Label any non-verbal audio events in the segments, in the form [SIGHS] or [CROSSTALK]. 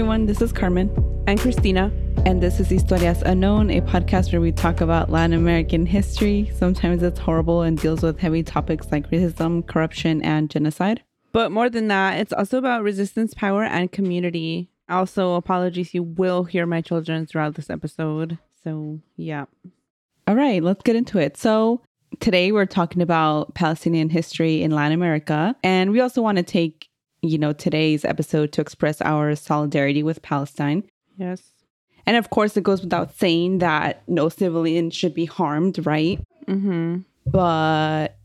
everyone, this is Carmen. And Cristina. And this is Historias Unknown, a podcast where we talk about Latin American history. Sometimes it's horrible and deals with heavy topics like racism, corruption, and genocide. But more than that, it's also about resistance, power, and community. Also, apologies, you will hear my children throughout this episode. So, yeah. All right, let's get into it. So, today we're talking about Palestinian history in Latin America. And we also want to take, you know, today's episode to express our solidarity with Palestine. Yes. And of course, it goes without saying that no civilian should be harmed, right? Mm-hmm. But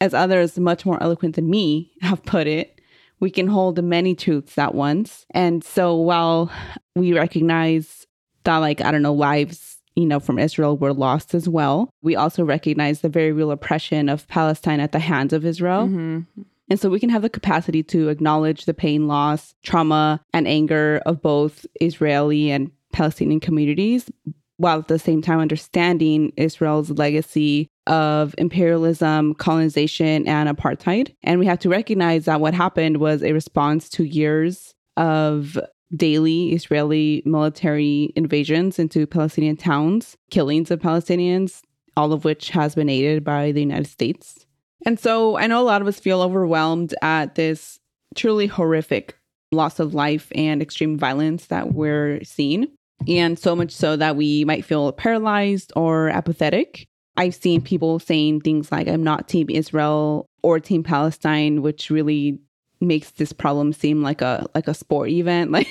as others much more eloquent than me [LAUGHS] have put it, we can hold many truths at once. And so while we recognize that, like, I don't know, lives, you know, from Israel were lost as well, we also recognize the very real oppression of Palestine at the hands of Israel. Mm-hmm. And so we can have the capacity to acknowledge the pain, loss, trauma, and anger of both Israeli and Palestinian communities, while at the same time understanding Israel's legacy of imperialism, colonization, and apartheid. And we have to recognize that what happened was a response to years of daily Israeli military invasions into Palestinian towns, killings of Palestinians, all of which has been aided by the United States. And so I know a lot of us feel overwhelmed at this truly horrific loss of life and extreme violence that we're seeing. And so much so that we might feel paralyzed or apathetic. I've seen people saying things like, I'm not Team Israel or Team Palestine, which really makes this problem seem like a like a sport event. [LAUGHS] Like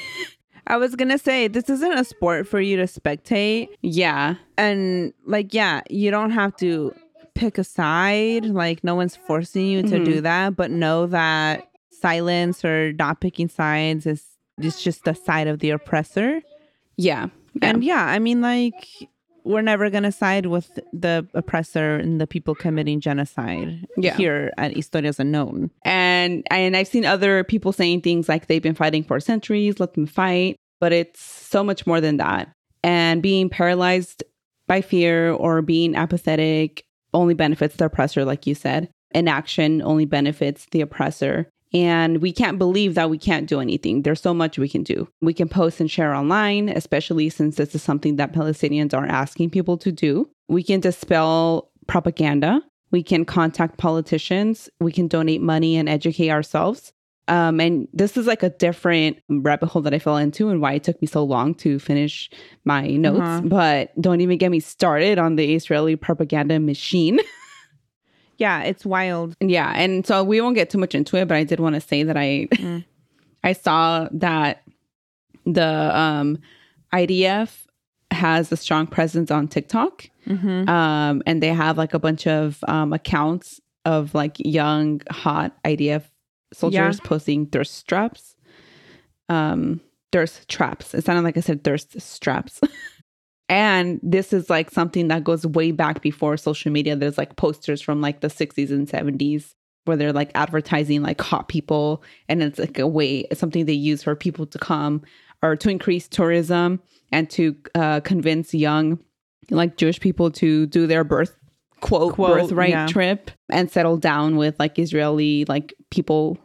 I was gonna say, this isn't a sport for you to spectate. Yeah. And like, yeah, you don't have to pick a side. Like no one's forcing you to mm-hmm. do that, but know that silence or not picking sides is is just the side of the oppressor. Yeah. yeah. And yeah, I mean like we're never going to side with the oppressor and the people committing genocide yeah. here at Historias Unknown. And and I've seen other people saying things like they've been fighting for centuries, let them fight, but it's so much more than that. And being paralyzed by fear or being apathetic only benefits the oppressor like you said. Inaction only benefits the oppressor. And we can't believe that we can't do anything. There's so much we can do. We can post and share online, especially since this is something that Palestinians are asking people to do. We can dispel propaganda. We can contact politicians. We can donate money and educate ourselves. Um, and this is like a different rabbit hole that I fell into and why it took me so long to finish my notes. Uh-huh. But don't even get me started on the Israeli propaganda machine. [LAUGHS] Yeah, it's wild. Yeah, and so we won't get too much into it, but I did want to say that I mm. [LAUGHS] I saw that the um IDF has a strong presence on TikTok. Mm-hmm. Um, and they have like a bunch of um, accounts of like young, hot IDF soldiers yeah. posting thirst traps. Um, thirst traps. It sounded like I said thirst straps. [LAUGHS] And this is like something that goes way back before social media. There's like posters from like the 60s and 70s where they're like advertising like hot people. And it's like a way, it's something they use for people to come or to increase tourism and to uh, convince young, like Jewish people to do their birth quote, quote birthright yeah. trip and settle down with like Israeli like people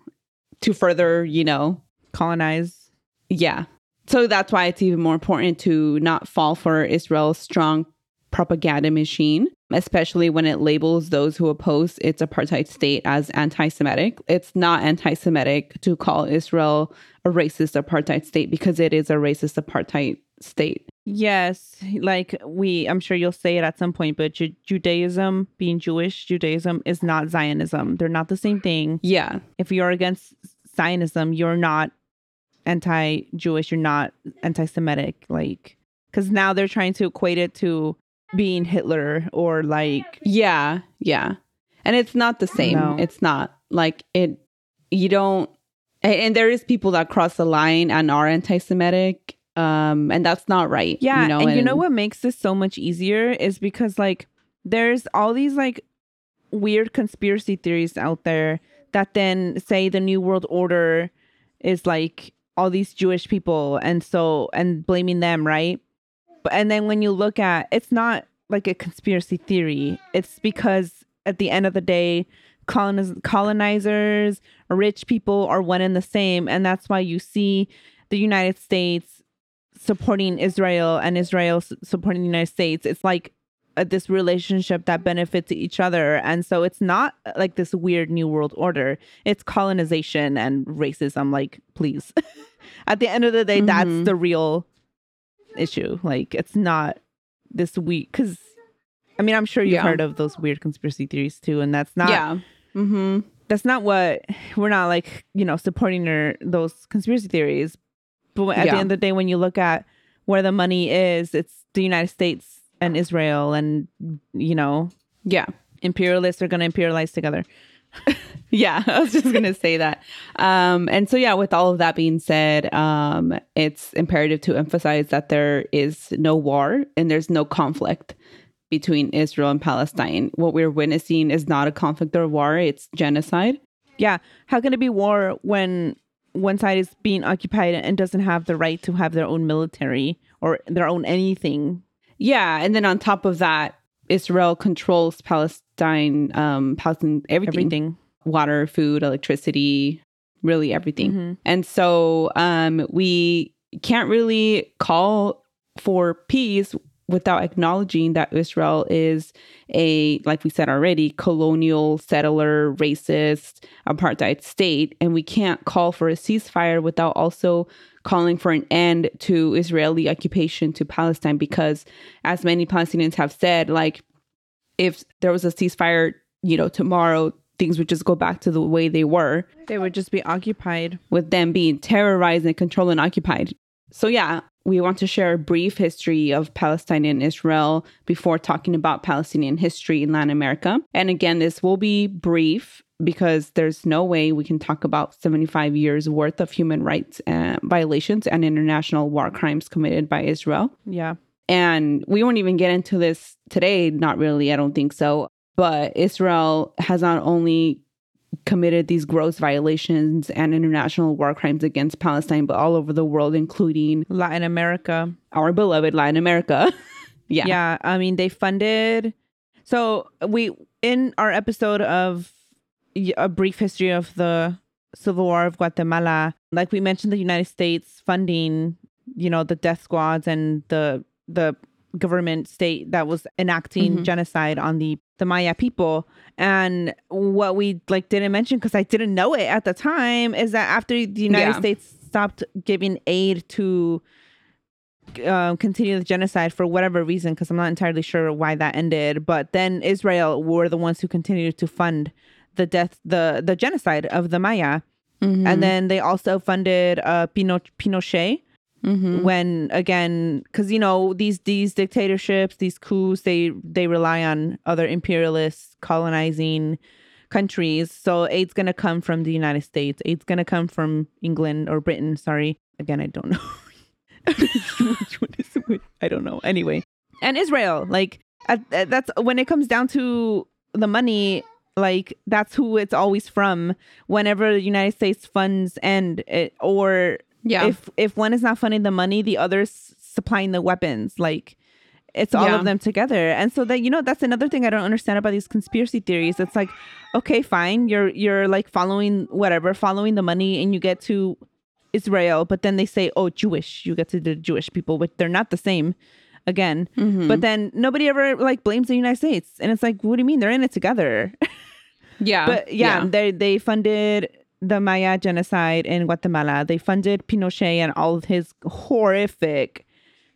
to further, you know, colonize. Yeah. So that's why it's even more important to not fall for Israel's strong propaganda machine, especially when it labels those who oppose its apartheid state as anti Semitic. It's not anti Semitic to call Israel a racist apartheid state because it is a racist apartheid state. Yes, like we, I'm sure you'll say it at some point, but Ju- Judaism, being Jewish, Judaism is not Zionism. They're not the same thing. Yeah. If you're against Zionism, you're not anti-Jewish, you're not anti-Semitic, like because now they're trying to equate it to being Hitler or like yeah, yeah, and it's not the same. No. It's not like it. You don't, and there is people that cross the line and are anti-Semitic, um, and that's not right. Yeah, you know? and, and you know what makes this so much easier is because like there's all these like weird conspiracy theories out there that then say the new world order is like all these Jewish people and so and blaming them, right? But and then when you look at it's not like a conspiracy theory. It's because at the end of the day, coloniz- colonizers, rich people are one and the same, and that's why you see the United States supporting Israel and Israel supporting the United States. It's like uh, this relationship that benefits each other. And so it's not uh, like this weird new world order. It's colonization and racism. Like, please. [LAUGHS] At the end of the day, that's Mhm. the real issue. Like, it's not this weak because. I mean, I'm sure you've Yeah. heard of those weird conspiracy theories too, and that's not yeah. Mm-hmm. that's not what we're not like you know supporting or those conspiracy theories but at Yeah. the end of the day when you look at where the money is it's the united states and israel and you know Yeah. imperialists are going to imperialize together [LAUGHS] Yeah, I was just gonna say that. Um, and so yeah, with all of that being said, um, it's imperative to emphasize that there is no war and there's no conflict between Israel and Palestine. What we're witnessing is not a conflict or war; it's genocide. yeah how can it be war when one side is being occupied and doesn't have the right to have their own military or their own anything Yeah, and then on top of that, Israel controls Palestine, um, Palestine everything, everything water, food, electricity, really everything. Mhm. And so um, we can't really call for peace without acknowledging that Israel is a, like we said already, colonial, settler, racist, apartheid state. And we can't call for a ceasefire without also calling for an end to Israeli occupation to Palestine because, as many Palestinians have said, like if there was a ceasefire, you know, tomorrow, things would just go back to the way they were they would just be occupied with them being terrorized and controlled and occupied. So, yeah, we want to share a brief history of Palestine and Israel before talking about Palestinian history in Latin America. And again, this will be brief because there's no way we can talk about 75 years worth of human rights uh, violations and international war crimes committed by Israel. yeah And we won't even get into this today. Not really. I don't think so. But Israel has not only committed these gross violations and international war crimes against Palestine, but all over the world, including latin america our beloved Latin America. [LAUGHS] yeah. yeah i mean they funded so we in our episode of a brief history of the civil war of guatemala like we mentioned the united states funding you know the death squads and the the government state that was enacting Mhm. genocide on the the maya people and what we like didn't mention because i didn't know it at the time is that after the united Yeah. states stopped giving aid to uh, continue the genocide for whatever reason, because I'm not entirely sure why that ended. But then Israel were the ones who continued to fund the death, the the genocide of the Maya, Mhm. and then they also funded uh, Pino- Pinochet Mhm. when again, because you know these these dictatorships, these coups, they they rely on other imperialists colonizing countries. So aid's gonna come from the United States. Aid's gonna come from England or Britain. Sorry, again, I don't know. [LAUGHS] I don't know. Anyway, and Israel, like at, at- that's when it comes down to the money. Like that's who it's always from. Whenever the United States funds end, it, or yeah. if if one is not funding the money, the other's supplying the weapons. Like it's all Yeah. of them together. And so that you know that's another thing I don't understand about these conspiracy theories. It's like, okay, fine, you're you're like following whatever, following the money, and you get to Israel, but then they say, oh, Jewish, you get to the Jewish people, but they're not the same. Again, Mhm. but then nobody ever like blames the United States, and it's like, what do you mean they're in it together? [LAUGHS] yeah. But yeah, they they funded the Maya genocide in Guatemala. They funded Pinochet and all of his horrific,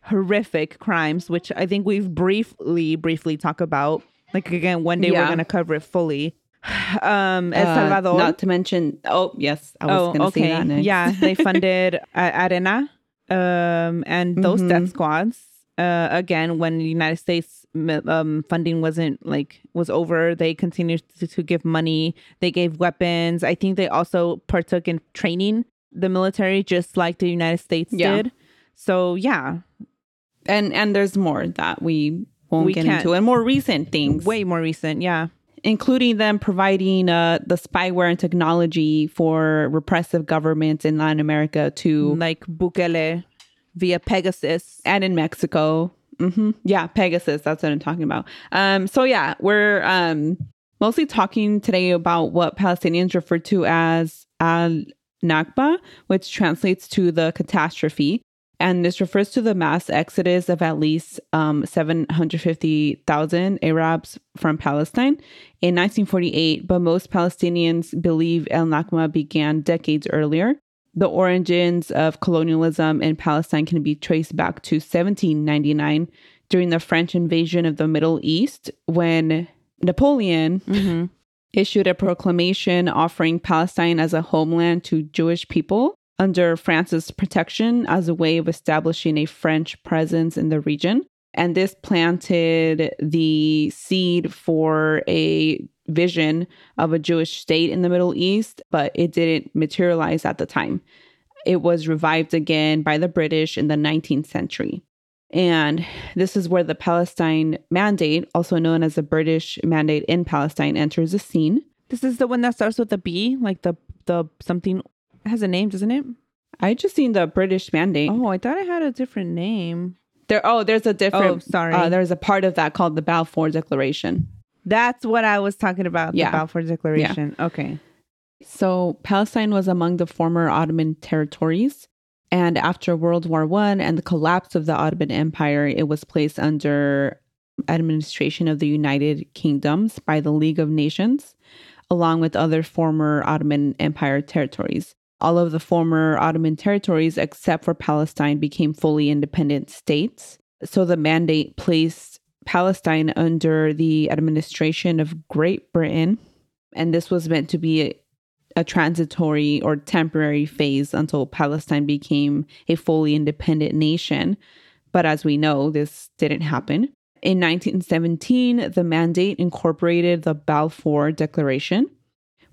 horrific crimes, which I think we've briefly, briefly talked about. Like again, one day we're gonna cover it fully. [SIGHS] Um, El Uh, Salvador. Not to mention, oh, yes, I was oh, going to okay. say that next. Yeah, they [LAUGHS] funded uh, Arena, um, and those Mhm. death squads. Uh, again, when the United States um, funding wasn't like was over, they continued to, to give money. They gave weapons. I think they also partook in training the military, just like the United States Yeah. did. So yeah, and and there's more that we won't We get into, and more recent things, way more recent. Yeah, including them providing uh, the spyware and technology for repressive governments in Latin America to like Bukele via Pegasus. and in Mexico. hmm Yeah, Pegasus. That's what I'm talking about. Um, so yeah, we're um, mostly talking today about what Palestinians refer to as al Nakba, which translates to the catastrophe. And this refers to the mass exodus of at least um, 750,000 Arabs from Palestine in 1948. But most Palestinians believe El Nakba began decades earlier. The origins of colonialism in Palestine can be traced back to 1799 during the French invasion of the Middle East when Napoleon Mm-hmm. issued a proclamation offering Palestine as a homeland to Jewish people under France's protection as a way of establishing a French presence in the region. And this planted the seed for a vision of a Jewish state in the Middle East, but it didn't materialize at the time. It was revived again by the British in the 19th century. And this is where the Palestine Mandate, also known as the British Mandate in Palestine, enters the scene. This is the one that starts with a B, like the the something has a name, doesn't it? I just seen the British Mandate. Oh, I thought it had a different name. There, oh, there's a different. Oh, sorry. Uh, there's a part of that called the Balfour Declaration. That's what I was talking about. Yeah. The Balfour Declaration. Okay. So Palestine was among the former Ottoman territories, and after World War One and the collapse of the Ottoman Empire, it was placed under administration of the United Kingdoms by the League of Nations, along with other former Ottoman Empire territories. All of the former Ottoman territories, except for Palestine, became fully independent states. So the mandate placed Palestine under the administration of Great Britain, and this was meant to be a, a transitory or temporary phase until Palestine became a fully independent nation. But as we know, this didn't happen. In 1917, the mandate incorporated the Balfour Declaration,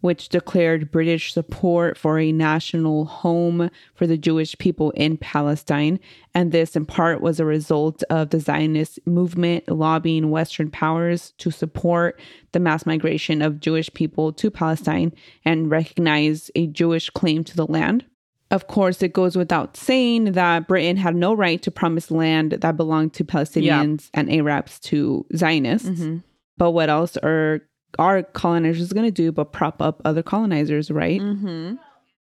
which declared British support for a national home for the Jewish people in Palestine. And this, in part, was a result of the Zionist movement lobbying Western powers to support the mass migration of Jewish people to Palestine and recognize a Jewish claim to the land. Of course, it goes without saying that Britain had no right to promise land that belonged to Palestinians and Arabs to Zionists. Mm-hmm. But what else are our colonizers is going to do but prop up other colonizers, right? Mm-hmm.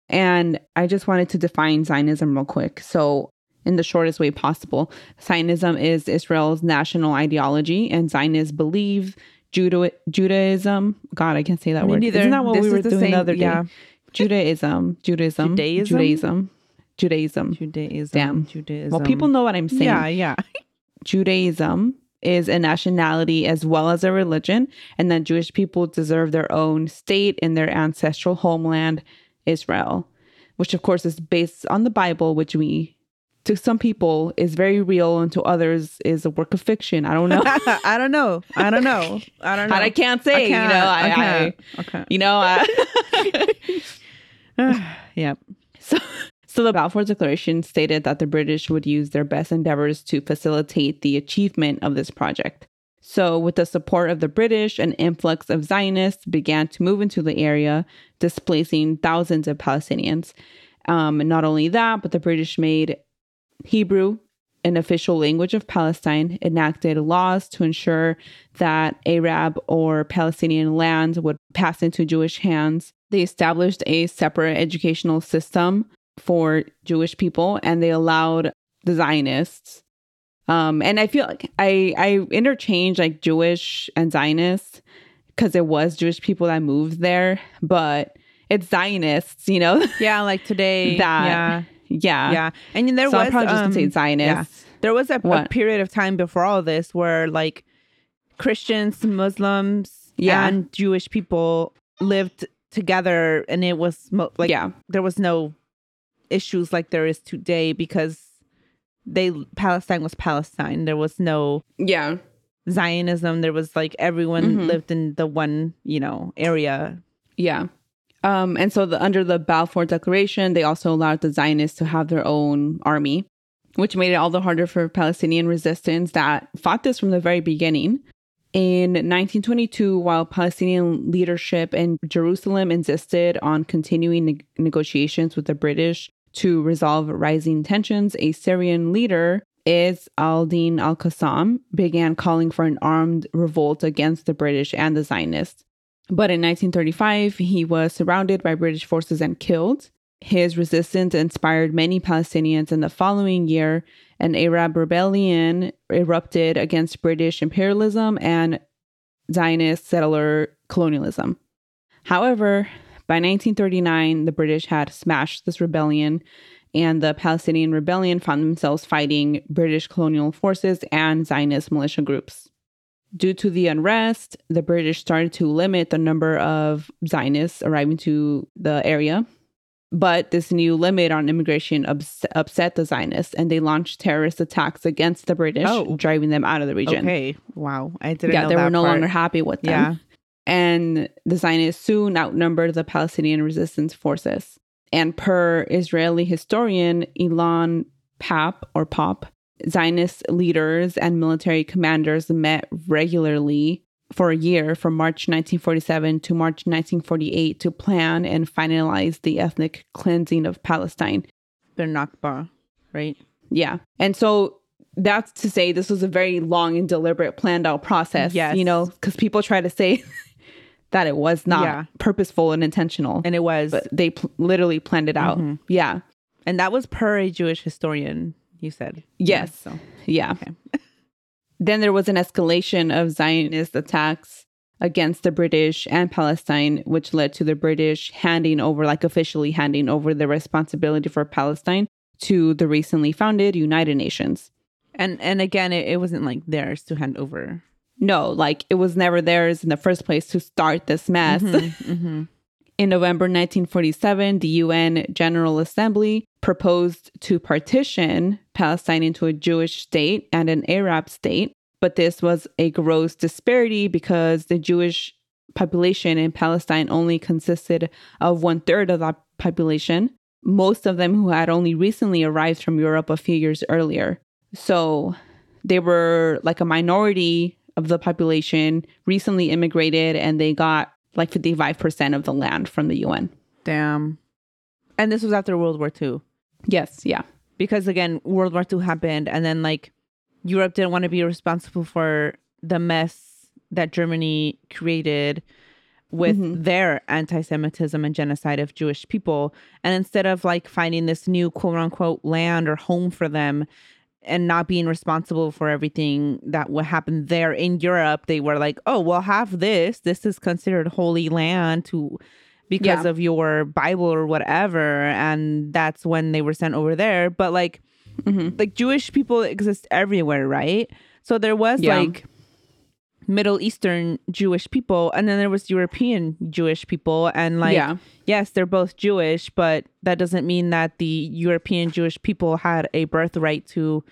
And I just wanted to define Zionism real quick. So, in the shortest way possible, Zionism is Israel's national ideology, and Zionists believe Juda- Judaism. God, I can't say that Me word. neither. Isn't that what This we were doing same- the other day? yeah. Judaism, Judaism, Judaism? Judaism, Judaism. Judaism. Damn. Judaism. Well, people know what I'm saying. Yeah, yeah. [LAUGHS] Judaism is a nationality as well as a religion, and that Jewish people deserve their own state in their ancestral homeland, Israel, which of course is based on the Bible, which we, to some people, is very real, and to others is a work of fiction. I don't know. [LAUGHS] I don't know. I don't know. I don't [LAUGHS] know. I can't say, you can't. know, I, I I, can't. Okay. you know, I, [LAUGHS] [SIGHS] yep. So, so the Balfour Declaration stated that the British would use their best endeavors to facilitate the achievement of this project. So, with the support of the British, an influx of Zionists began to move into the area, displacing thousands of Palestinians. Um, not only that, but the British made Hebrew an official language of Palestine, enacted laws to ensure that Arab or Palestinian lands would pass into Jewish hands. They established a separate educational system for Jewish people and they allowed the Zionists. Um, and I feel like I, I interchange like Jewish and Zionists because it was Jewish people that moved there, but it's Zionists, you know? [LAUGHS] Yeah, like today. [LAUGHS] That- yeah. yeah. Yeah. And there so was just um, say Zionists. There was a, a period of time before all this where like Christians, Muslims, Yeah. and Jewish people lived together, and it was mo- like yeah. there was no issues like there is today because they Palestine was Palestine. There was no Yeah. Zionism. There was like everyone Mhm. lived in the one you know area. Yeah. Um, and so the, under the Balfour Declaration, they also allowed the Zionists to have their own army, which made it all the harder for Palestinian resistance that fought this from the very beginning. In 1922, while Palestinian leadership in Jerusalem insisted on continuing neg- negotiations with the British to resolve rising tensions, a Syrian leader, Izz al-Din al-Qassam, began calling for an armed revolt against the British and the Zionists. But in 1935, he was surrounded by British forces and killed. His resistance inspired many Palestinians in the following year. An Arab rebellion erupted against British imperialism and Zionist settler colonialism. However, by 1939, the British had smashed this rebellion, and the Palestinian rebellion found themselves fighting British colonial forces and Zionist militia groups. Due to the unrest, the British started to limit the number of Zionists arriving to the area. But this new limit on immigration ups- upset the Zionists, and they launched terrorist attacks against the British, Oh. driving them out of the region. Okay. Wow. I didn't yeah, they were no part. longer happy with them. Yeah. And the Zionists soon outnumbered the Palestinian resistance forces. And per Israeli historian Ilan Pap or Pop, Zionist leaders and military commanders met regularly for a year from March 1947 to March 1948 to plan and finalize the ethnic cleansing of Palestine. They're Nakba, right? Yeah. And so that's to say this was a very long and deliberate planned out process. Yes. You know, because people try to say [LAUGHS] that it was not Yeah. purposeful and intentional, And it was. but they pl- literally planned it out. Mhm. Yeah. and that was per a Jewish historian, you said. Yes. Yeah, so. Yeah. Okay. [LAUGHS] then there was an escalation of Zionist attacks against the British and Palestine, which led to the British handing over, like officially handing over the responsibility for Palestine to the recently founded United Nations. And and again, it, it wasn't like theirs to hand over. No, like it was never theirs in the first place to start this mess. hmm [LAUGHS] In November 1947, the UN General Assembly proposed to partition Palestine into a Jewish state and an Arab state. But this was a gross disparity because the Jewish population in Palestine only consisted of one third of that population, most of them who had only recently arrived from Europe a few years earlier. So they were like a minority of the population, recently immigrated, and they got like 55% of the land from the UN. Damn. And this was after World War II. Yes, yeah. Because again, World War II happened and then like Europe didn't want to be responsible for the mess that Germany created with Mhm. their anti-Semitism and genocide of Jewish people. And instead of like finding this new quote unquote land or home for them and not being responsible for everything that would happen there in Europe, they were like, oh, well, have this. This is considered holy land to because Yeah. of your Bible or whatever. And that's when they were sent over there. But like hmm like Jewish people exist everywhere, right? So there was Yeah. like Middle Eastern Jewish people, and then there was European Jewish people, and like yeah. yes, they're both Jewish, but that doesn't mean that the European Jewish people had a birthright to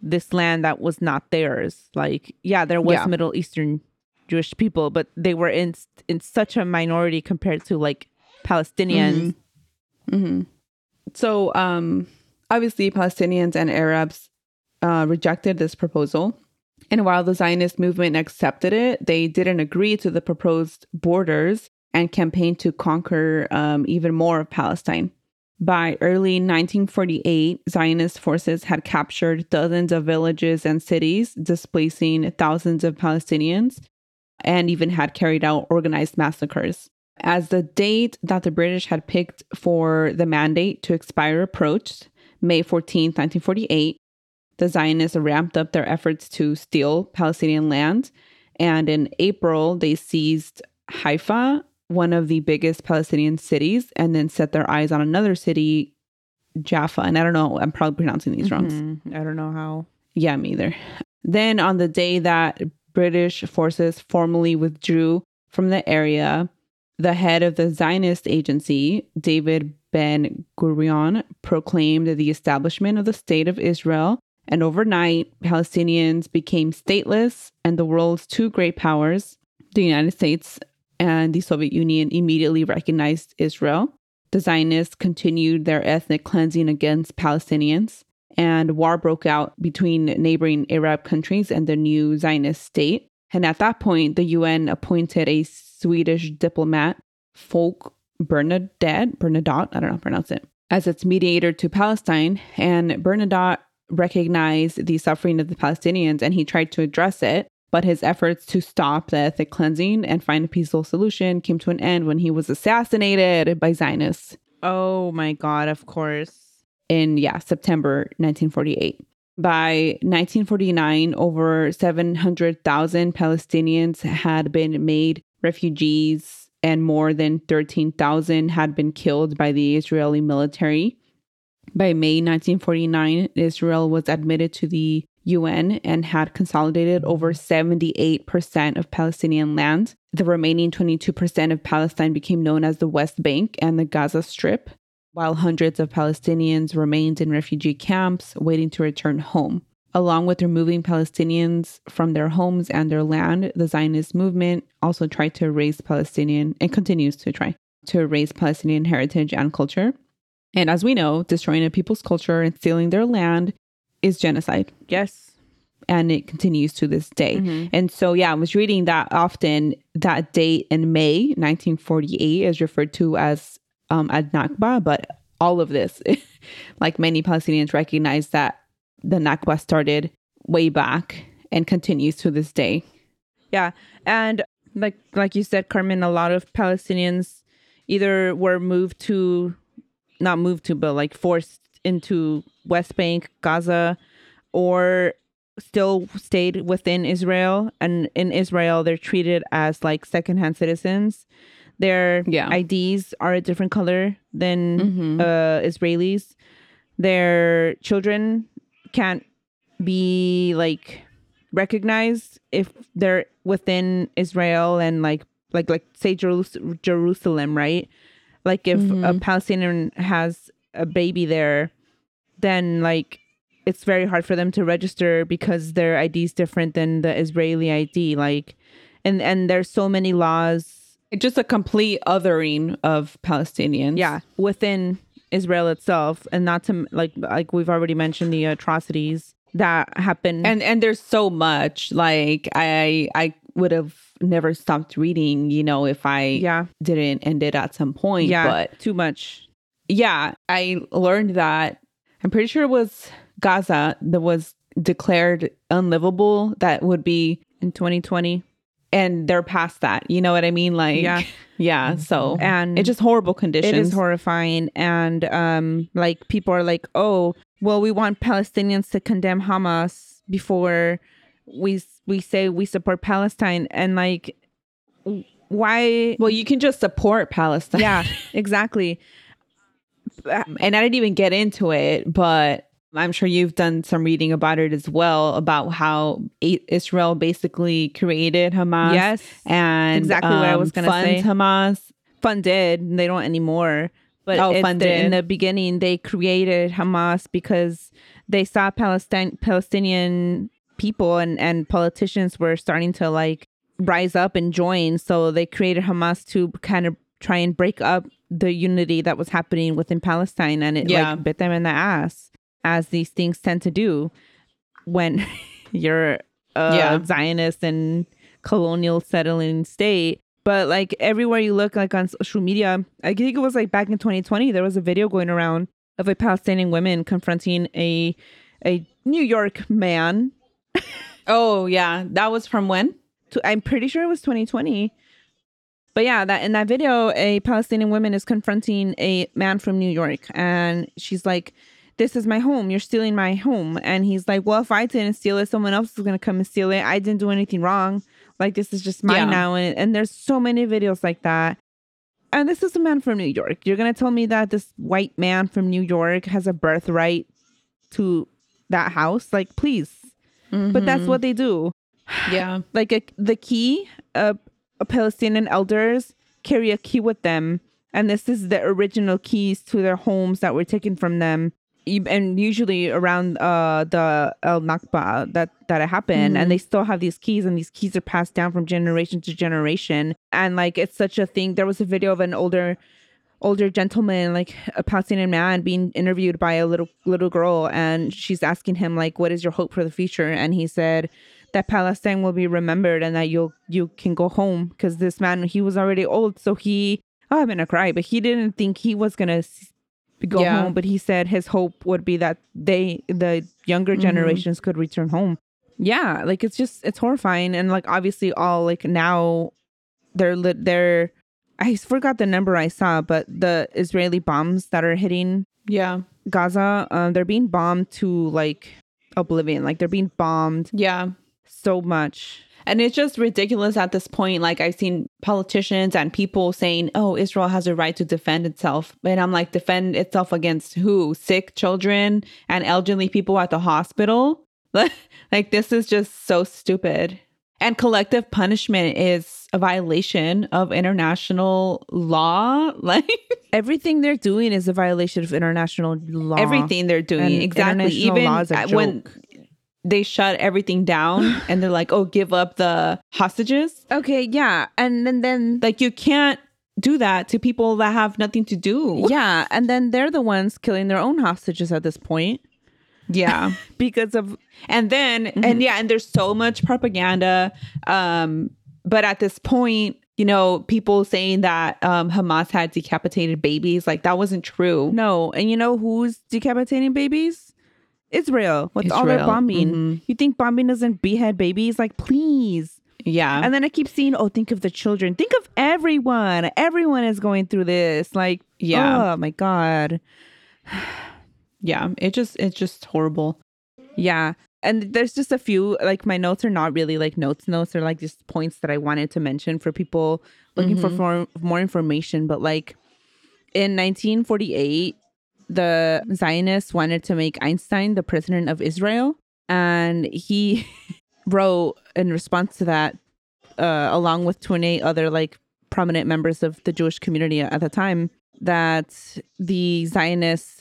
this land that was not theirs. Like yeah, there was Yeah. Middle Eastern Jewish people, but they were in in such a minority compared to like Palestinians. hmm So, um, obviously, Palestinians and Arabs uh, rejected this proposal. And while the Zionist movement accepted it, they didn't agree to the proposed borders and campaigned to conquer um, even more of Palestine. By early 1948, Zionist forces had captured dozens of villages and cities, displacing thousands of Palestinians, and even had carried out organized massacres. As the date that the British had picked for the mandate to expire approached, May 14, 1948, the Zionists ramped up their efforts to steal Palestinian land. And in April, they seized Haifa, one of the biggest Palestinian cities, and then set their eyes on another city, Jaffa. And I don't know, I'm probably pronouncing these wrong. Mhm. I don't know how. Yeah, me either. Then on the day that British forces formally withdrew from the area, the head of the Zionist agency, David Ben Gurion, proclaimed the establishment of the State of Israel. And overnight, Palestinians became stateless, and the world's two great powers, the United States and the Soviet Union, immediately recognized Israel. The Zionists continued their ethnic cleansing against Palestinians and war broke out between neighboring Arab countries and the new Zionist state. And at that point, the UN appointed a Swedish diplomat, Folke Bernadotte, Bernadotte, I don't know how to pronounce it, as its mediator to Palestine. And Bernadotte recognized the suffering of the Palestinians and he tried to address it. But his efforts to stop the ethnic cleansing and find a peaceful solution came to an end when he was assassinated by Zionists. Oh my god, of course. in yeah September 1948. By 1949, over 700,000 Palestinians had been made refugees, and more than 13,000 had been killed by the Israeli military. By May 1949, Israel was admitted to the UN and had consolidated over 78% of Palestinian land. The remaining 22% of Palestine became known as the West Bank and the Gaza Strip while hundreds of Palestinians remained in refugee camps waiting to return home. Along with removing Palestinians from their homes and their land, the Zionist movement also tried to erase Palestinian and continues to try to erase Palestinian heritage and culture. And as we know, destroying a people's culture and stealing their land is genocide. Yes. And it continues to this day. Mhm. And so, yeah, I was reading that often that date in May 1948 is referred to as um, Ad Nakba, but all of this, [LAUGHS] like many Palestinians recognize that the Nakba started way back and continues to this day. Yeah. And like like you said, Carmen, a lot of Palestinians either were moved to not moved to, but like forced into West Bank, Gaza, or still stayed within Israel. And in Israel they're treated as like secondhand citizens. Their Yeah. IDs are a different color than Mhm. uh, Israelis. Their children can't be like recognized if they're within Israel and like like like say Jerus- Jerusalem, right? Like if a mm-hmm. Palestinian has a baby there, then like it's very hard for them to register because their ID is different than the Israeli ID. Like, and and there's so many laws It's just a complete othering of Palestinians. yeah within israel itself and not to like like we've already mentioned the atrocities that happen And and there's so much. Like I I would have never stopped reading, you know, if I yeah didn't end it at some point. yeah But too much yeah, I learned that I'm pretty sure it was Gaza that was declared unlivable. That would be, in 2020 and they're past that. You know what I mean? Like, Yeah. [LAUGHS] yeah. So and it's just horrible conditions. it is horrifying and um like people are like oh well we want palestinians to condemn hamas before we we say we support palestine and like why well, you can just support Palestine. yeah exactly [LAUGHS] and I didn't even get into it, but I'm sure you've done some reading about it as well about how Israel basically created Hamas. yes and Exactly what I was um, gonna funds say. Hamas. funded. They don't anymore. But Oh, the- funded. in the beginning, they created Hamas because they saw Palestine Palestinian people and and politicians were starting to like rise up and join. So they created Hamas to kind of try and break up the unity that was happening within Palestine, and it Yeah. like bit them in the ass, as these things tend to do when [LAUGHS] you're a Yeah. Zionist and colonial settling state. But like everywhere you look, like on social media, I think it was like back in 2020, there was a video going around of a Palestinian woman confronting a a New York man. Oh yeah, that was from when? I'm pretty sure it was 2020. But yeah, that in that video, a Palestinian woman is confronting a man from New York, and she's like, "This is my home. You're stealing my home." And he's like, "Well, if I didn't steal it, someone else is gonna come and steal it. I didn't do anything wrong. Like this is just mine Yeah. now." And and there's so many videos like that. And this is a man from New York. You're gonna tell me that this white man from New York has a birthright to that house? Like, please. But that's what they do. Yeah. [SIGHS] like a, the key uh, palestinian elders carry a key with them. And this is the original keys to their homes that were taken from them. And usually around uh the el nakba that that it happened. And they still have these keys and these keys are passed down from generation to generation. And like it's such a thing. There was a video of an older older gentleman like a palestinian man being interviewed by a little little girl and she's asking him like what is your hope for the future? And he said that palestine will be remembered and that you'll you can go home because this man he was already old so he oh, i'm gonna cry but he didn't think he was gonna go Yeah. home but he said his hope would be that they the younger mm-hmm. generations could return home. Yeah like it's just it's horrifying and like obviously all like now they're they're I forgot the number I saw, but the Israeli bombs that are hitting Yeah. Gaza, um, they're being bombed to like oblivion. Like they're being bombed Yeah. so much. And it's just ridiculous at this point. Like I've seen politicians and people saying, "Oh, Israel has a right to defend itself," and I'm like, defend itself against who? Sick children and elderly people at the hospital. [LAUGHS] like this is just so stupid. And collective punishment is a violation of international law. [LAUGHS] Like Everything they're doing is a violation of international law. everything they're doing, And exactly. Even law is a when joke. they shut everything down [SIGHS] and they're like, "Oh, give up the hostages." Okay, yeah, and then then Like you can't do that to people that have nothing to do. yeah, and then they're the ones killing their own hostages at this point Yeah. [LAUGHS] because of and then Mm-hmm. and yeah, and there's so much propaganda. Um, but at this point, you know, people saying that um Hamas had decapitated babies, like that wasn't true. no, and you know who's decapitating babies? Israel with all their Israel, bombing. mhm. You think bombing doesn't behead babies? Like, please. Yeah. And then I keep seeing, oh, think of the children. Think of everyone. Everyone is going through this. Like, Yeah. Oh my god. [SIGHS] [SIGHS] [SIGHS] yeah. It just it's just horrible. Yeah. And there's just a few like my notes are not really like notes notes they're like just points that I wanted to mention for people looking for more, more information but like in 1948 the Zionists wanted to make Einstein the president of Israel and he [LAUGHS] wrote in response to that uh, along with 28 other like prominent members of the Jewish community at the time that the Zionists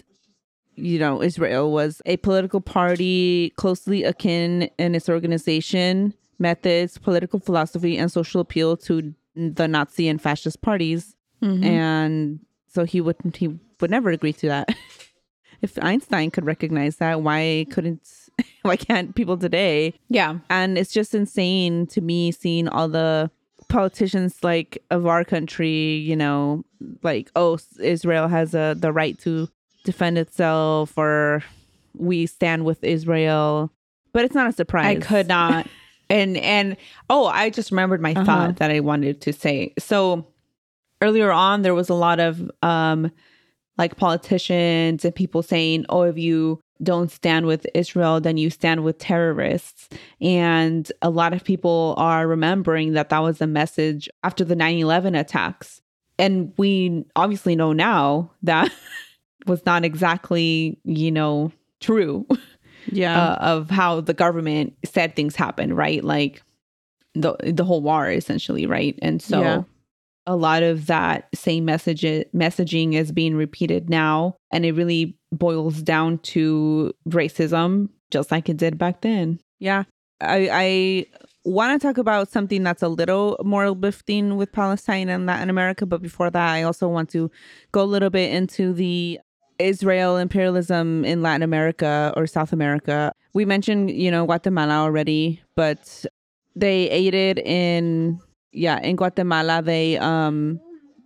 you know, Israel was a political party closely akin in its organization, methods, political philosophy, and social appeal to the Nazi and fascist parties. Mm-hmm. And so he would he would never agree to that. [LAUGHS] if Einstein could recognize that, why couldn't [LAUGHS] why can't people today? Yeah. And it's just insane to me seeing all the politicians like of our country, you know, like oh Israel has a the right to defend itself or we stand with Israel. But it's not a surprise. I could not. [LAUGHS] and and oh, I just remembered my Uh-huh. thought that I wanted to say. So earlier on there was a lot of um like politicians and people saying, "Oh, if you don't stand with Israel, then you stand with terrorists." And a lot of people are remembering that that was a message after the 9/11 attacks. And we obviously know now that [LAUGHS] was not exactly, you know, true [LAUGHS] Yeah. uh, of how the government said things happened, right? Like the the whole war essentially, right? And so Yeah. a lot of that same message messaging is being repeated now and it really boils down to racism just like it did back then. Yeah. I I want to talk about something that's a little more uplifting with Palestine and Latin America, but before that, I also want to go a little bit into the Israel imperialism in Latin America or South America. We mentioned, you know, Guatemala already, but they aided in yeah, in Guatemala they um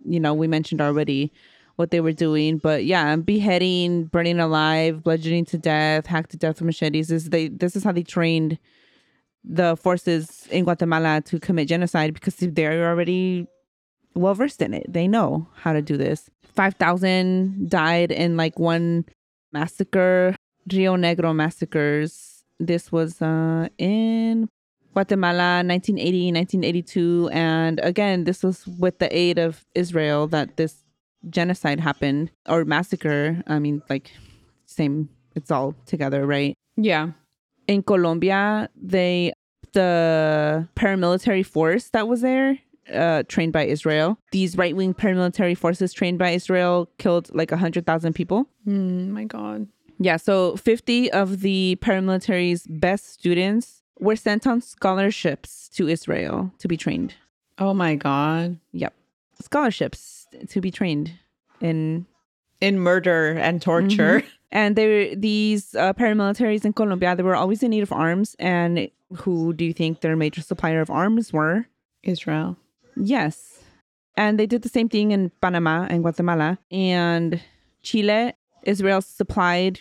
you know, we mentioned already what they were doing, but yeah, beheading, burning alive, bludgeoning to death, hacked to death with machetes they this is how they trained the forces in Guatemala to commit genocide because they're already well versed in it. They know how to do this. 5,000 died in like one massacre, Rio Negro massacres. This was uh, in Guatemala 1980, 1982. And again, this was with the aid of Israel that this genocide happened or massacre. I mean, like, same, it's all together, right? Yeah. in Colombia, they the paramilitary force that was there, uh, trained by Israel. These right wing paramilitary forces trained by Israel killed like a hundred thousand people. Mm, my god. Yeah, so fifty of the paramilitary's best students were sent on scholarships to Israel to be trained. Oh my god. Yep, scholarships to be trained in In murder and torture. And they were these uh, paramilitaries in Colombia. They were always in need of arms. And who do you think their major supplier of arms were? Israel. Yes. And they did the same thing in Panama and Guatemala. And Chile, Israel supplied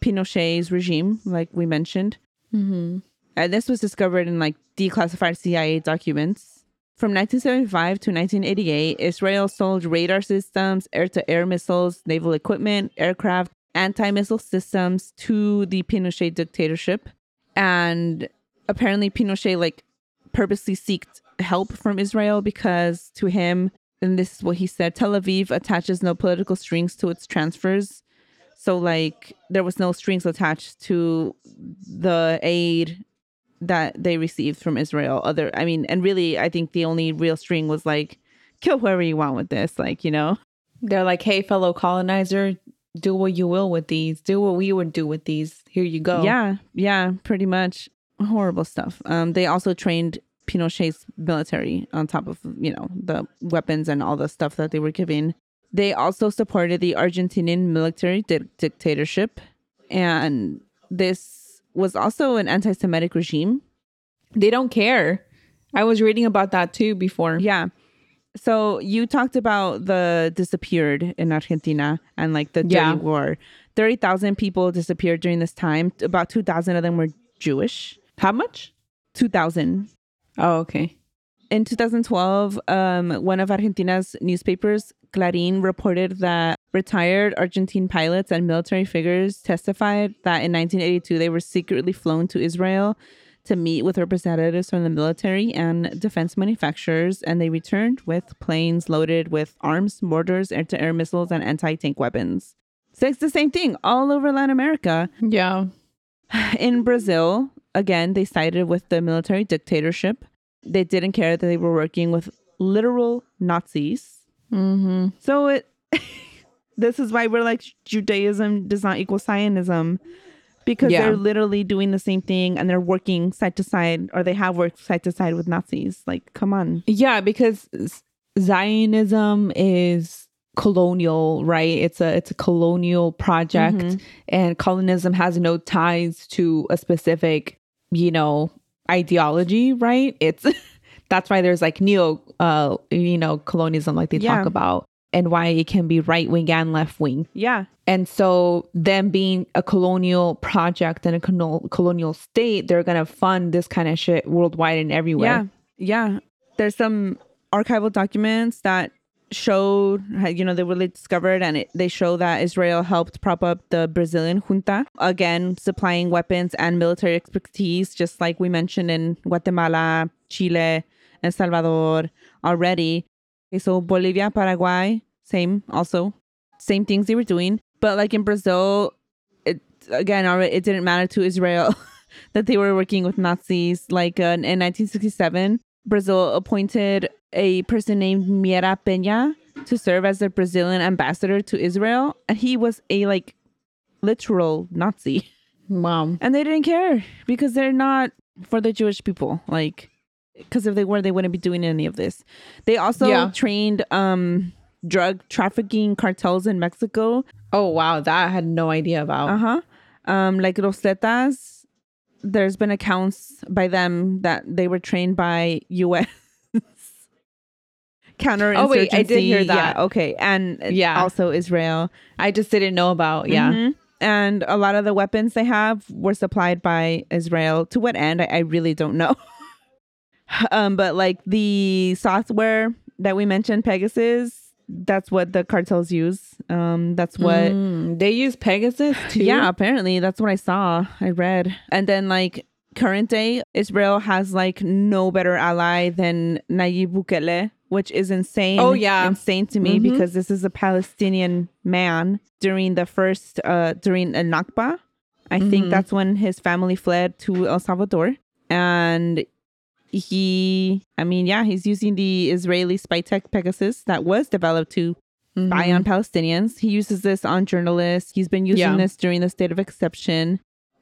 Pinochet's regime, like we mentioned. Mm-hmm. And this was discovered in like declassified CIA documents From 1975 to 1988, Israel sold radar systems, air to air missiles, naval equipment, aircraft, anti missile systems to the Pinochet dictatorship. And apparently, Pinochet like purposely seeked help from Israel because to him, and this is what he said Tel Aviv attaches no political strings to its transfers. So, like, there was no strings attached to the aid that they received from Israel. Other, I mean, and really, I think the only real string was like, kill whoever you want with this, like, you know? They're like, hey, fellow colonizer, do what you will with these. Do what we would do with these. Here you go. Yeah, yeah, pretty much. Horrible stuff. Um, they also trained Pinochet's military on top of, you know, the weapons and all the stuff that they were giving. They also supported the Argentinian military di- dictatorship. And this was also an anti Semitic regime. They don't care. I was reading about that too before. Yeah. So you talked about the disappeared in Argentina and like the dirty Yeah. war. 30,000 people disappeared during this time. About 2,000 of them were Jewish. How much? 2,000. Oh, okay. In 2012, um, one of Argentina's newspapers, Clarín, reported that retired Argentine pilots and military figures testified that in 1982 they were secretly flown to Israel to meet with representatives from the military and defense manufacturers, and they returned with planes loaded with arms, mortars, air to air missiles, and anti tank weapons. So it's the same thing all over Latin America. Yeah. In Brazil, again, they sided with the military dictatorship. They didn't care that they were working with literal Nazis. Mm-hmm. So it [LAUGHS] this is why we're like Judaism does not equal Zionism because Yeah. they're literally doing the same thing and they're working side to side or they have worked side to side with Nazis. Like, come on. Yeah, because Zionism is colonial, right? It's a it's a colonial project Mhm. and colonism has no ties to a specific, you know, ideology, right? It's [LAUGHS] that's why there's like neo uh you know, colonialism like they Yeah. talk about and why it can be right wing and left wing. Yeah. And so, them being a colonial project and a colo- colonial state, they're going to fund this kind of shit worldwide and everywhere. Yeah. Yeah. There's some archival documents that showed, you know, they were discovered and it, they show that Israel helped prop up the Brazilian junta, again, supplying weapons and military expertise, just like we mentioned in Guatemala, Chile, and Salvador already. Okay, so Bolivia, Paraguay, same also. Same things they were doing. But like in Brazil, it again, it didn't matter to Israel [LAUGHS] that they were working with Nazis. Like uh, in 1967, Brazil appointed a person named Miera Peña to serve as the Brazilian ambassador to Israel. And he was a like literal Nazi. Wow. And they didn't care because they're not for the Jewish people. Like, because if they were, they wouldn't be doing any of this. They also Yeah. trained um drug trafficking cartels in Mexico. Oh, wow. That I had no idea about. Uh huh. Um, like Los Zetas, there's been accounts by them that they were trained by U.S. counterinsurgency. [LAUGHS] Oh, wait, I did hear that. Yeah, okay, and Yeah. also Israel. I just didn't know about. Yeah. Mhm. And a lot of the weapons they have were supplied by Israel. To what end? I, I really don't know. [LAUGHS] um, but like the software that we mentioned, Pegasus, that's what the cartels use. Um, that's what Mm, they use Pegasus [SIGHS] too. yeah, apparently that's what I saw. I read. And then like current day, Israel has like no better ally than Nayib Bukele, which is insane. Oh, yeah. insane to me Mhm. because this is a Palestinian man during the first uh during a Nakba. I think Mhm. that's when his family fled to El Salvador and he I mean, yeah, he's using the Israeli spy tech Pegasus that was developed to Mhm. spy on Palestinians. He uses this on journalists. He's been using Yeah. this during the state of exception.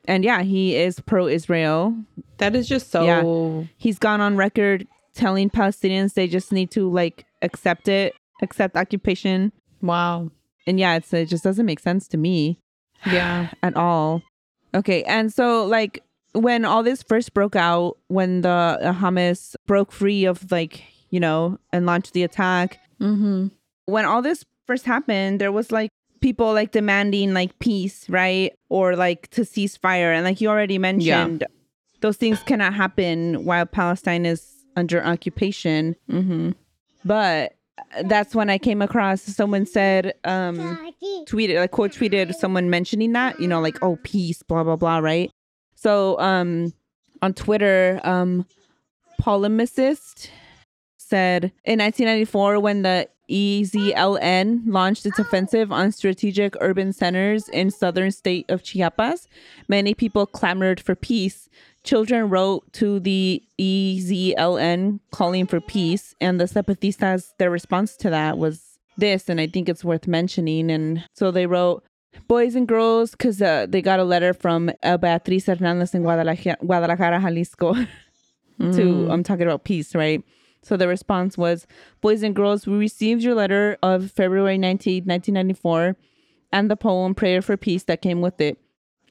And yeah, he is pro Israel. That is just so. Yeah. He's gone on record telling Palestinians they just need to like accept it, accept occupation. Wow. And yeah, it's, it just doesn't make sense to me Yeah. [SIGHS] at all. Okay. And so, like, when all this first broke out, when the Hamas broke free of, like, you know, and launched the attack, Mm-hmm. when all this first happened, there was like people like demanding like peace, right? Or like to cease fire. And like you already mentioned, those things cannot happen while Palestine is under occupation. Mm-hmm. But that's when I came across someone said, um, tweeted, like quote tweeted someone mentioning that, you know, like, oh, peace, blah, blah, blah, right? So um, on Twitter, um, Polemicist said in 1994, when the EZLN launched its offensive on strategic urban centers in southern state of Chiapas, many people clamored for peace. Children wrote to the EZLN calling for peace, and the Zapatistas, their response to that was this, and I think it's worth mentioning. And so they wrote, boys and girls, because uh, they got a letter from uh, Beatriz Hernandez in Guadalajara, Guadalajara Jalisco. [LAUGHS] to I'm talking about peace, right? So the response was, Boys and girls, we received your letter of February 19, 1994, and the poem Prayer for Peace that came with it.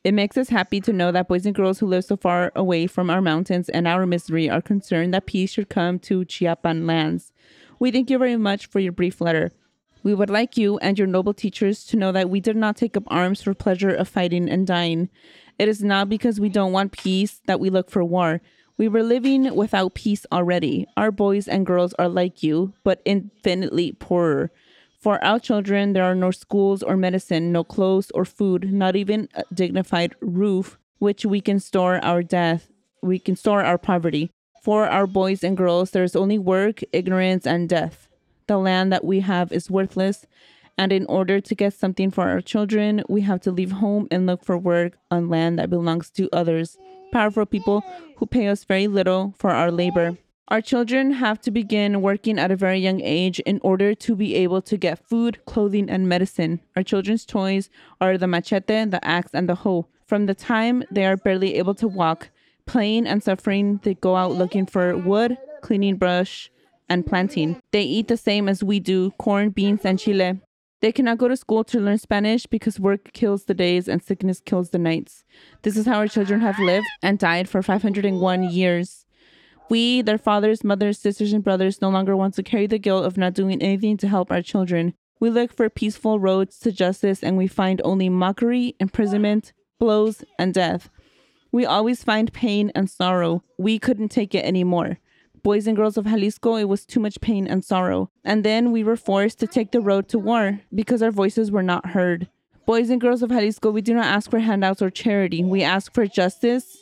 It makes us happy to know that boys and girls who live so far away from our mountains and our misery are concerned that peace should come to Chiapan lands. We thank you very much for your brief letter. We would like you and your noble teachers to know that we did not take up arms for pleasure of fighting and dying. It is not because we don't want peace that we look for war. We were living without peace already. Our boys and girls are like you, but infinitely poorer. For our children, there are no schools or medicine, no clothes or food, not even a dignified roof, which we can store our death. We can store our poverty. For our boys and girls, there is only work, ignorance, and death. The land that we have is worthless, and in order to get something for our children, we have to leave home and look for work on land that belongs to others, powerful people who pay us very little for our labor. Our children have to begin working at a very young age in order to be able to get food, clothing, and medicine. Our children's toys are the machete, the axe, and the hoe. From the time they are barely able to walk, playing and suffering, they go out looking for wood, cleaning brush, and planting. They eat the same as we do corn, beans, and chile. They cannot go to school to learn Spanish because work kills the days and sickness kills the nights. This is how our children have lived and died for 501 years. We, their fathers, mothers, sisters, and brothers, no longer want to carry the guilt of not doing anything to help our children. We look for peaceful roads to justice and we find only mockery, imprisonment, blows, and death. We always find pain and sorrow. We couldn't take it anymore. Boys and girls of Jalisco, it was too much pain and sorrow. And then we were forced to take the road to war because our voices were not heard. Boys and girls of Jalisco, we do not ask for handouts or charity. We ask for justice,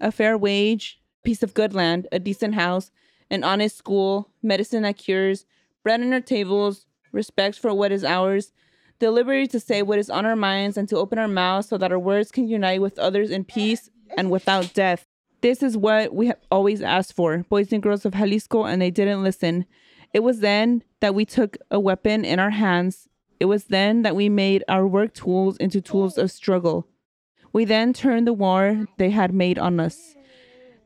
a fair wage, piece of good land, a decent house, an honest school, medicine that cures, bread on our tables, respect for what is ours, the liberty to say what is on our minds and to open our mouths so that our words can unite with others in peace and without death. This is what we have always asked for, boys and girls of Jalisco, and they didn't listen. It was then that we took a weapon in our hands. It was then that we made our work tools into tools of struggle. We then turned the war they had made on us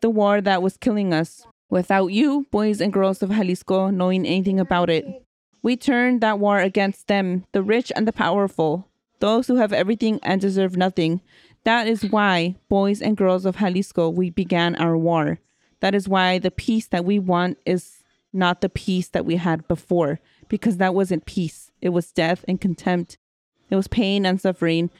the war that was killing us. Without you, boys and girls of Jalisco, knowing anything about it, we turned that war against them, the rich and the powerful, those who have everything and deserve nothing. That is why, boys and girls of Jalisco, we began our war. That is why the peace that we want is not the peace that we had before, because that wasn't peace. It was death and contempt. It was pain and suffering.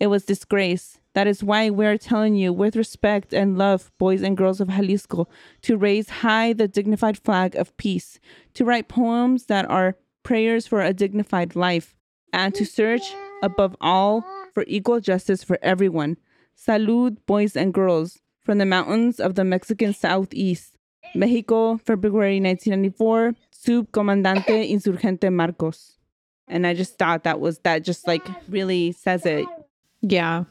It was disgrace. That is why we are telling you, with respect and love, boys and girls of Jalisco, to raise high the dignified flag of peace, to write poems that are prayers for a dignified life, and to search above all for equal justice for everyone. Salud, boys and girls, from the mountains of the Mexican Southeast. Mexico, February 1994, Subcomandante Insurgente Marcos. And I just thought that was, that just like really says it. Yeah.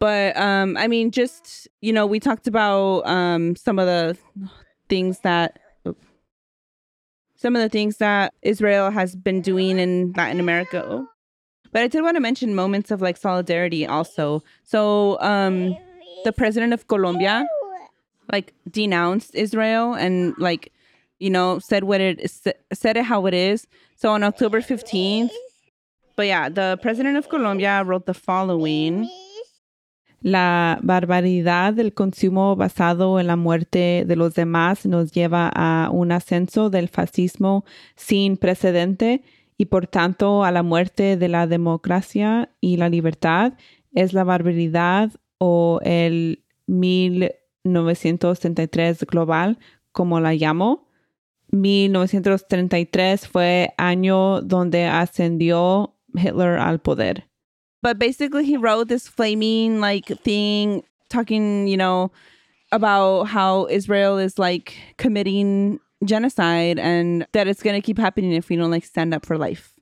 But um, I mean, just you know, we talked about um some of the things that some of the things that Israel has been doing in Latin America. Oh. But I did want to mention moments of like solidarity also. So um the president of Colombia like denounced Israel and like you know said what it said it how it is. So on October 15th, but yeah, the president of Colombia wrote the following. La barbaridad del consumo basado en la muerte de los demás nos lleva a un ascenso del fascismo sin precedente y por tanto a la muerte de la democracia y la libertad. Es la barbaridad o el 1933 global como la llamo. 1933 fue año donde ascendió Hitler al poder. But basically, he wrote this flaming like thing, talking, you know, about how Israel is like committing genocide and that it's going to keep happening if we don't like stand up for life.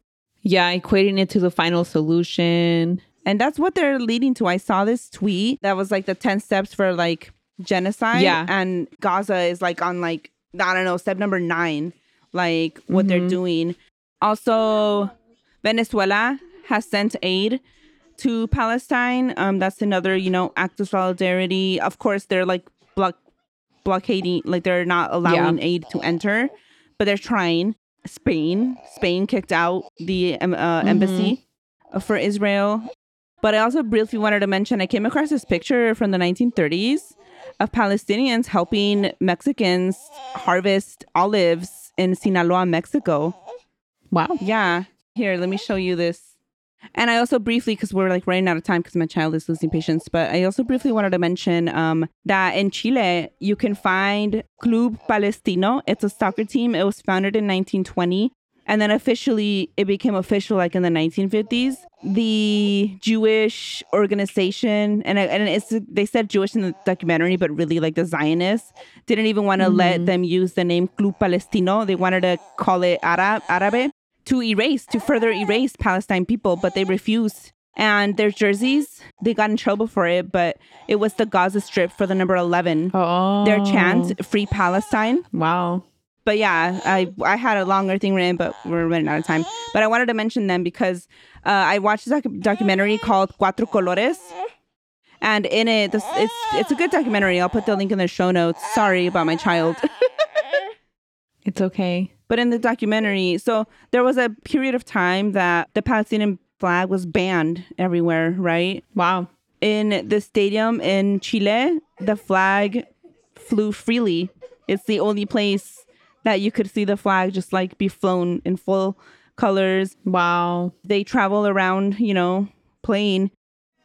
Yeah, equating it to the final solution. And that's what they're leading to. I saw this tweet that was like the 10 steps for like genocide. Yeah. And Gaza is like on like, I don't know, step number nine, like what they're Mhm. doing. Also, Venezuela has sent aid to Palestine. Um, that's another, you know, act of solidarity. Of course, they're like block blockading, like they're not allowing aid to enter, but they're trying. Spain, Spain kicked out the um, uh, embassy uh, for Israel. But I also briefly wanted to mention I came across this picture from the 1930s of Palestinians helping Mexicans harvest olives in Sinaloa, Mexico. Wow. Yeah. Here, let me show you this. And I also briefly, because we're like running out of time because my child is losing patience, but I also briefly wanted to mention um, that in Chile, you can find Club Palestino. It's a soccer team. It was founded in 1920. And then officially, it became official like in the 1950s. The Jewish organization, and, and it's they said Jewish in the documentary, but really like the Zionists didn't even want to let them use the name Club Palestino. They wanted to call it Arab, Arabe to erase, to further erase Palestine people, but they refused. And their jerseys, they got in trouble for it, but it was the Gaza Strip for the number 11. Oh. Their chant, Free Palestine. Wow. But yeah, I I had a longer thing written, but we're running out of time. But I wanted to mention them because uh, I watched a doc- documentary called Cuatro Colores. And in it, this, it's it's a good documentary. I'll put the link in the show notes. Sorry about my child. [LAUGHS] It's okay. But in the documentary, so there was a period of time that the Palestinian flag was banned everywhere, right? Wow. In the stadium in Chile, the flag flew freely. It's the only place that you could see the flag just like be flown in full colors. Wow. They travel around, you know, playing.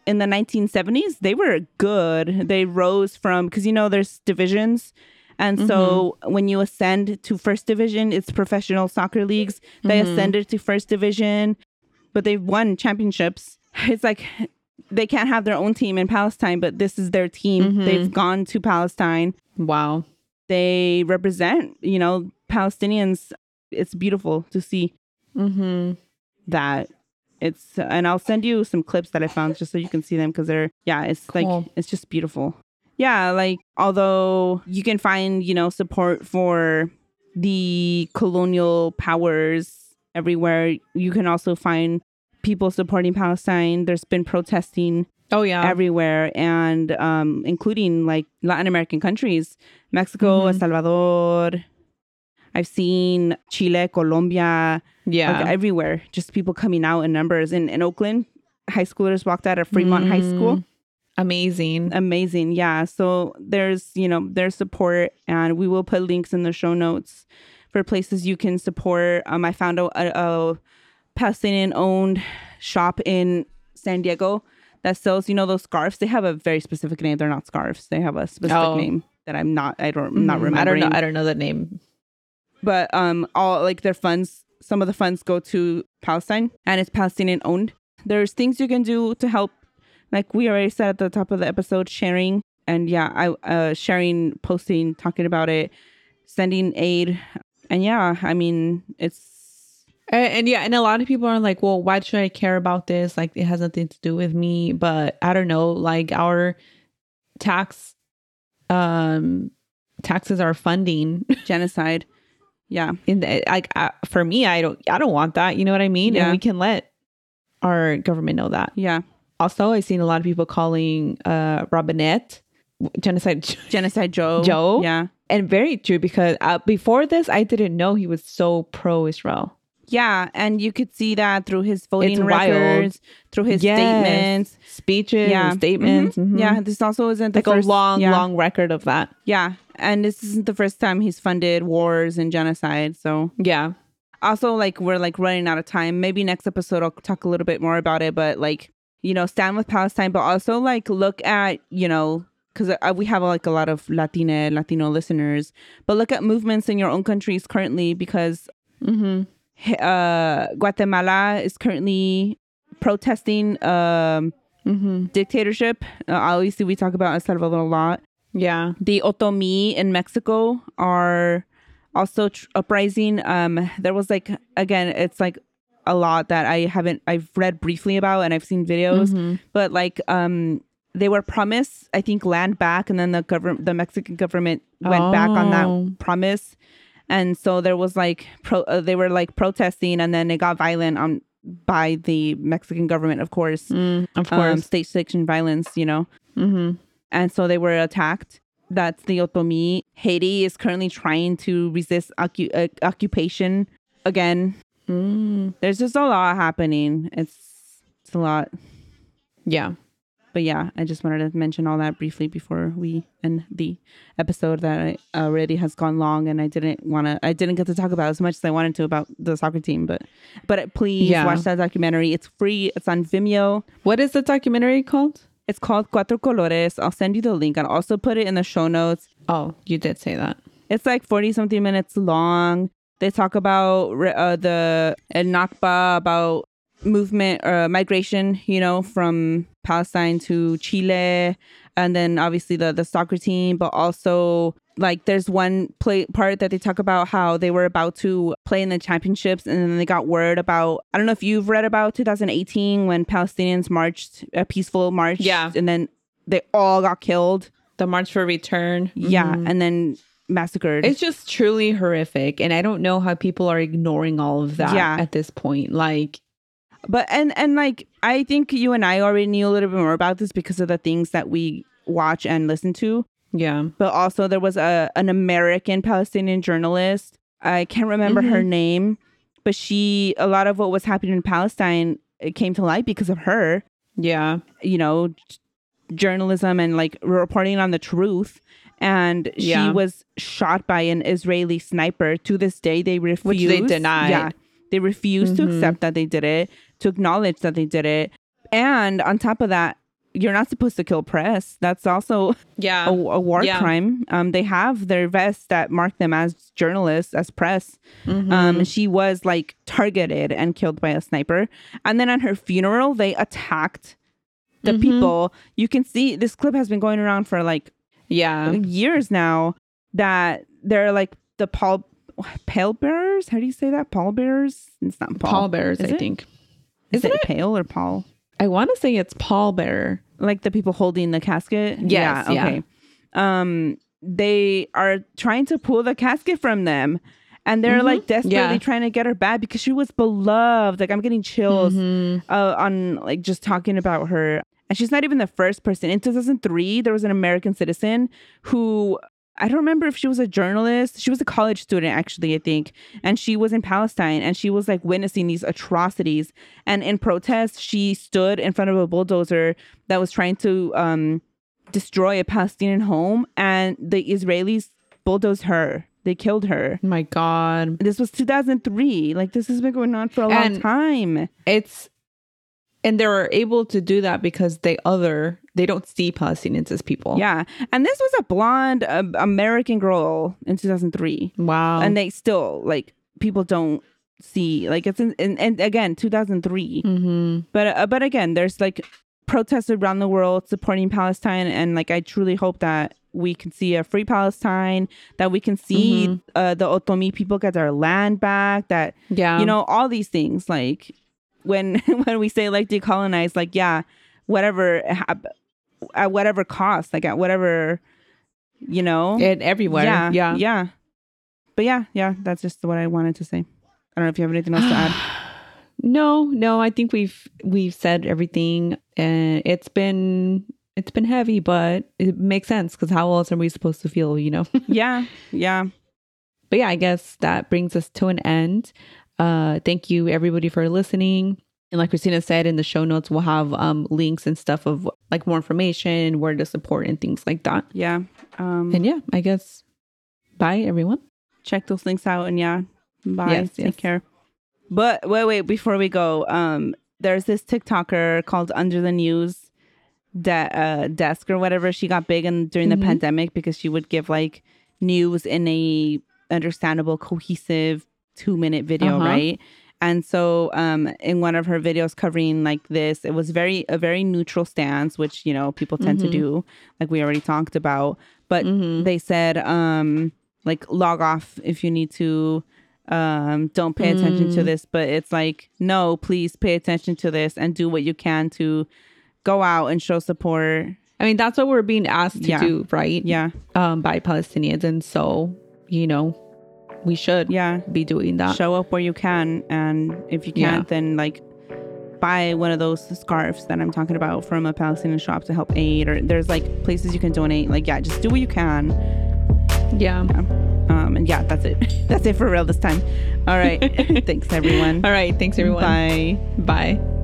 In the 1970s, they were good. They rose from, because you know, there's divisions. And so mm-hmm. when you ascend to first division, it's professional soccer leagues. They mm-hmm. ascended to first division, but they've won championships. [LAUGHS] It's like they can't have their own team in Palestine, but this is their team. Mm-hmm. They've gone to Palestine. Wow. They represent, you know, Palestinians. It's beautiful to see Mm-hmm. that. It's and I'll send you some clips that I found just so you can see them because they're yeah, it's Cool. like it's just beautiful. Yeah, like although you can find, you know, support for the colonial powers everywhere, you can also find people supporting Palestine. There's been protesting Oh yeah. everywhere and um including like Latin American countries, Mexico, El Mhm. Salvador. I've seen Chile, Colombia, yeah. like everywhere. Just people coming out in numbers. In in Oakland, high schoolers walked out of Fremont High School. Mm. Amazing. Amazing, yeah. So there's you know there's support, and we will put links in the show notes for places you can support. Um, I found a, a, a Palestinian owned shop in San Diego that sells you know those scarves. They have a very specific name. They're not scarves. They have a specific Oh. name that I'm not. I don't. I'm not Mhm. I don't know. I don't know the name. but um all like their funds some of the funds go to palestine and it's palestinian owned there's things you can do to help like we already said at the top of the episode sharing and yeah i uh sharing posting talking about it sending aid and yeah i mean it's And, and yeah, and a lot of people are like, well, why should I care about this? Like, it has nothing to do with me. But I don't know. Like, our tax, um, taxes are funding [LAUGHS] genocide yeah in the, like uh, for me. I don't, I don't want that. You know what I mean? Yeah. And we can let our government know that. yeah Also, I've seen a lot of people calling uh Robinette genocide, [LAUGHS] genocide joe Joe? yeah and very true because uh, before this, I didn't know he was so pro-Israel. yeah and you could see that through his voting It's wild. records through his Yes. statements speeches, yeah and statements. Mhm. mhm. yeah this also isn't the like first, a long, yeah. long record of that. Yeah. And this isn't the first time he's funded wars and genocide. So Yeah. also like we're like running out of time. Maybe next episode I'll talk a little bit more about it, but like, you know, stand with Palestine, but also like look at, you know, because uh, we have like a lot of Latina Latino listeners, but look at movements in your own countries currently because Mm-hmm. uh, Guatemala is currently protesting um, Mm-hmm. dictatorship. Uh, obviously, we talk about El Salvador a lot. Yeah. The Otomi in Mexico are also tr- uprising. Um, there was like again, it's like a lot that I haven't I've read briefly about and I've seen videos, Mhm. but like um, they were promised I think land back, and then the government, the Mexican government went back on Oh. that promise, and so there was like pro uh, they were like protesting, and then it got violent on by the Mexican government, of course, Mm, of um, course. state sanctioned violence, you know mm-hmm. and so they were attacked. That's the Otomi. Haiti is currently trying to resist occu- uh, occupation again. Mm. There's just a lot happening. It's it's a lot. Yeah. But yeah, I just wanted to mention all that briefly before we end the episode that I already has gone long and I didn't want to I didn't get to talk about as much as I wanted to about the soccer team, but but please Yeah. watch that documentary. It's free. It's on Vimeo. What is the documentary called? It's called Cuatro Colores. I'll send you the link. I'll also put it in the show notes. Oh, you did say that. It's like 40 something minutes long. They talk about uh, the Nakba, about movement or migration, you know, from Palestine to Chile. And then obviously the, the soccer team, but also like there's one play part that they talk about how they were about to play in the championships and then they got word about I don't know if you've read about 2018 when Palestinians marched a peaceful march Yeah. and then they all got killed The March for Return. yeah Mhm. and then massacred It's just truly horrific. And I don't know how people are ignoring all of that Yeah. at this point. Like, but and and like i think you and i already knew a little bit more about this because of the things that we watch and listen to yeah. but also there was a an american palestinian journalist i can't remember her mm-hmm. name but she a lot of what was happening in palestine it came to light because of her Yeah. you know journalism and like reporting on the truth and Yeah. she was shot by an israeli sniper to this day they refuse Which they denied. yeah they refuse to Mhm. accept that they did it to acknowledge that they did it and on top of that you're not supposed to kill press that's also Yeah. a, a war Yeah. crime um they have their vests that mark them as journalists as press Mhm. um, she was like targeted and killed by a sniper. And then on her funeral, they attacked the Mhm. people. You can see this clip has been going around for like yeah. years now that they're like the pall pallbearers. How do you say that? pall Pallbearers? It's not pall. Pallbearers, Is I it? think. Is Isn't it pale or pall? I want to say it's pallbearer. Like the people holding the casket? Yes, yeah. okay. Um, they are trying to pull the casket from them. And they're Mhm. like desperately Yeah. trying to get her back because she was beloved. Like I'm getting chills Mhm. uh, on like just talking about her. And she's not even the first person. In 2003, there was an American citizen who I don't remember if she was a journalist. She was a college student, actually, I think. And she was in Palestine and she was like witnessing these atrocities. And in protest, she stood in front of a bulldozer that was trying to um, destroy a Palestinian home. And the Israelis bulldozed her, they killed her. My God. This was 2003. Like, this has been going on for a long time. It's and they're able to do that because they other they don't see Palestinians as people. Yeah. And this was a blonde uh, American girl in 2003. Wow. And they still, like, people don't see, like, it's in, in and again, 2003. mm-hmm. But, uh, but again, there's like protests around the world supporting Palestine. And like, I truly hope that we can see a free Palestine, that we can see Mhm. uh, the Otomi people get their land back, that Yeah. you know all these things like when [LAUGHS] when we say like decolonize like yeah whatever at whatever cost like at whatever you know and everywhere. yeah Yeah. yeah but yeah yeah that's just what i wanted to say i don't know if you have anything else to add [SIGHS] No, no, I think we've we've said everything and it's been it's been heavy, but it makes sense because how else are we supposed to feel, you know? [LAUGHS] yeah yeah but yeah, I guess that brings us to an end. Uh thank you everybody for listening. And like Cristina said in the show notes, we'll have um links and stuff of like more information, where to support and things like that. yeah um And yeah, I guess bye everyone. check those links out and yeah bye Yes, take yes. care but wait wait before we go um there's this tiktoker called under the news de- uh, desk or whatever. She got big and during Mhm. the pandemic because she would give like news in a understandable, cohesive two minute video, Uh-huh. right? And so, um, in one of her videos covering like this, it was very a very neutral stance, which you know people tend to Mhm. do, like we already talked about. But Mhm. they said, um, like log off if you need to. Um, don't pay attention to Mm. this, but it's like no, please pay attention to this and do what you can to go out and show support. I mean, that's what we're being asked to Yeah. do, right? Yeah, Um, by Palestinians, and so you know, we should yeah. be doing that. show up where you can and if you can't then like buy one of those scarves that i'm talking about from a palestinian shop to help aid or there's like places you can donate like yeah just do what you can Yeah. um and yeah that's it [LAUGHS] that's it for real this time all right [LAUGHS] [LAUGHS] thanks everyone All right. Thanks, everyone. bye Bye.